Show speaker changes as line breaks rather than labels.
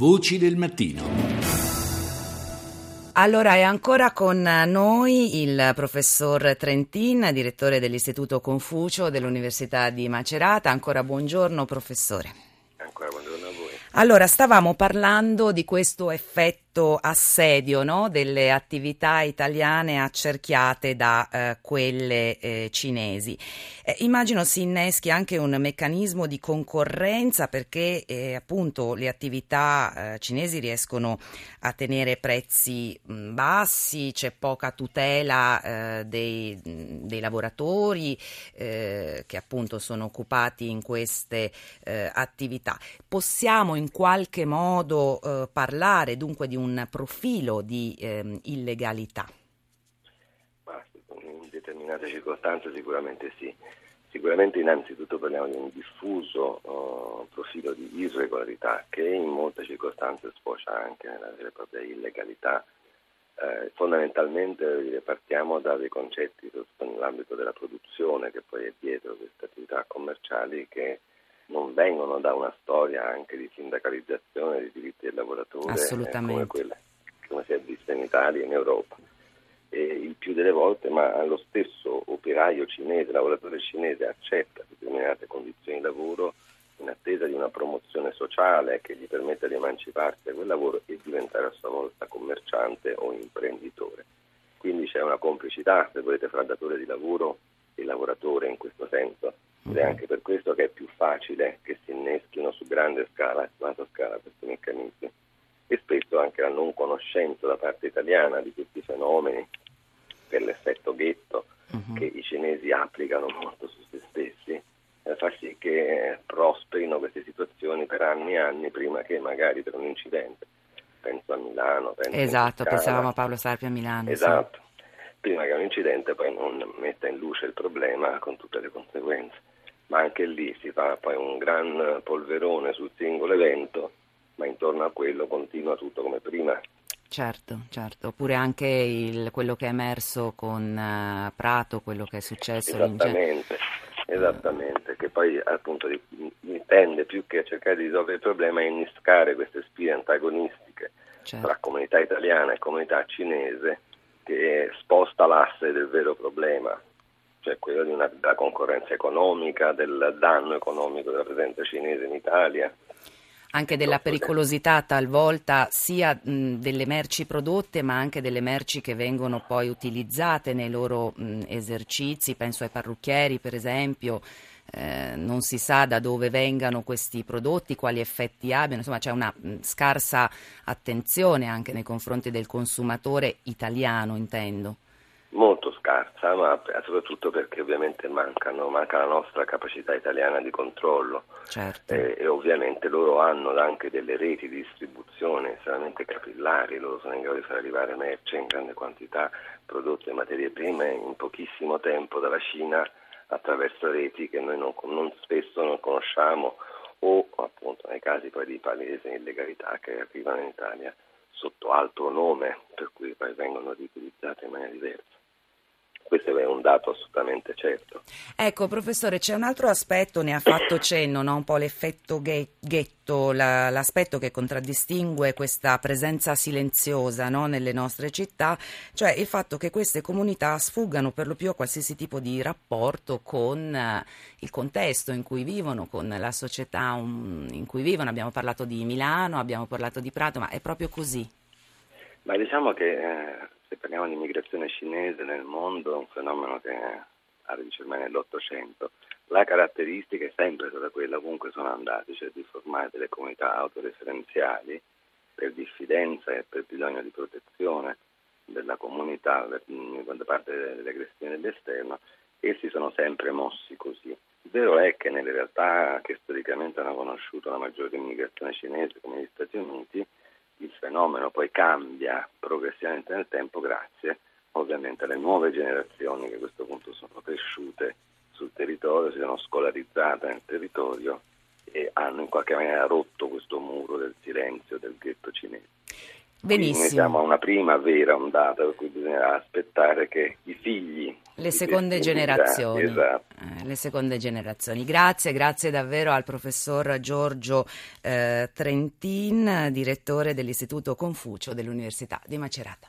Voci del mattino.
Allora è ancora con noi il professor Trentin, direttore dell'Istituto Confucio dell'Università di Macerata. Ancora buongiorno professore.
Ancora buongiorno a voi.
Allora, stavamo parlando di questo effetto assedio no? delle attività italiane accerchiate da eh, quelle eh, cinesi. Eh, immagino si inneschi anche un meccanismo di concorrenza perché eh, appunto le attività eh, cinesi riescono a tenere prezzi mh, bassi, c'è poca tutela eh, dei, dei, lavoratori che appunto sono occupati in queste attività. Possiamo in qualche modo parlare dunque di un profilo di ehm, illegalità?
in determinate circostanze sicuramente sì. Sicuramente innanzitutto parliamo di un diffuso uh, profilo di irregolarità che in molte circostanze sfocia anche nella vera e propria illegalità. Eh, fondamentalmente partiamo da dei concetti nell'ambito della produzione che poi è dietro queste attività commerciali che non vengono da una storia anche di sindacalizzazione dei diritti del lavoratore
eh,
come, quelle, come si è vista in Italia e in Europa. E il più delle volte, ma lo stesso operaio cinese, lavoratore cinese accetta determinate condizioni di lavoro in attesa di una promozione sociale che gli permetta di emanciparsi da quel lavoro e diventare a sua volta commerciante o imprenditore. Quindi c'è una complicità, se volete, fra datore di lavoro e lavoratore in questo senso ed è anche per questo che è più facile che si inneschino su grande scala, su alta scala, questi meccanismi. E spesso anche la non conoscenza da parte italiana di questi fenomeni, per l'effetto ghetto uh-huh. che i cinesi applicano molto su se stessi, eh, fa sì che prosperino queste situazioni per anni e anni prima che magari per un incidente. Penso a Milano. Penso
esatto, pensavamo a Paolo Sarpi a Milano.
Esatto. Sì prima che un incidente poi non metta in luce il problema con tutte le conseguenze ma anche lì si fa poi un gran polverone sul singolo evento, ma intorno a quello continua tutto come prima.
Certo, certo, oppure anche il, quello che è emerso con uh, Prato, quello che è successo.
Esattamente, esattamente, che poi appunto tende più che a cercare di risolvere il problema a innescare queste spie antagonistiche certo. tra comunità italiana e comunità cinese che sposta l'asse del vero problema cioè quello di una, della concorrenza economica, del danno economico della presenza cinese in Italia.
Anche della pericolosità talvolta sia mh, delle merci prodotte ma anche delle merci che vengono poi utilizzate nei loro mh, esercizi, penso ai parrucchieri per esempio, eh, non si sa da dove vengano questi prodotti, quali effetti abbiano, insomma c'è una mh, scarsa attenzione anche nei confronti del consumatore italiano intendo.
Molto scarsa, ma soprattutto perché ovviamente mancano, manca la nostra capacità italiana di controllo
certo.
e, e, ovviamente loro hanno anche delle reti di distribuzione estremamente capillari, loro sono in grado di far arrivare merce in grande quantità, prodotte materie prime in pochissimo tempo dalla Cina attraverso reti che noi non, non spesso non conosciamo o appunto nei casi poi di palese illegalità che arrivano in Italia sotto altro nome, per cui poi vengono riutilizzate in maniera diversa questo è un dato assolutamente certo.
Ecco, professore, c'è un altro aspetto, ne ha fatto cenno, no? un po' l'effetto ghetto, la, l'aspetto che contraddistingue questa presenza silenziosa no? nelle nostre città, cioè il fatto che queste comunità sfuggano per lo più a qualsiasi tipo di rapporto con uh, il contesto in cui vivono, con la società um, in cui vivono. Abbiamo parlato di Milano, abbiamo parlato di Prato, ma è proprio così.
Ma diciamo che eh, se parliamo di immigrazione cinese nel mondo è un fenomeno che radici ormai nell'Ottocento. La caratteristica è sempre stata quella, comunque sono andati, cioè di formare delle comunità autoreferenziali per diffidenza e per bisogno di protezione della comunità da parte delle aggressioni dell'esterno e si sono sempre mossi così. Vero è che nelle realtà che storicamente hanno conosciuto la maggiore immigrazione cinese come gli Stati Uniti, il fenomeno poi cambia progressivamente nel tempo grazie ovviamente alle nuove generazioni che a questo punto sono cresciute sul territorio, si sono scolarizzate nel territorio e hanno in qualche maniera rotto questo muro del silenzio del ghetto cinese.
Benissimo.
Quindi siamo a una prima vera ondata, per cui bisognerà aspettare che i figli
le seconde generazioni.
Esatto.
Eh, le seconde generazioni. Grazie, grazie davvero al professor Giorgio eh, Trentin, direttore dell'Istituto Confucio dell'Università di Macerata.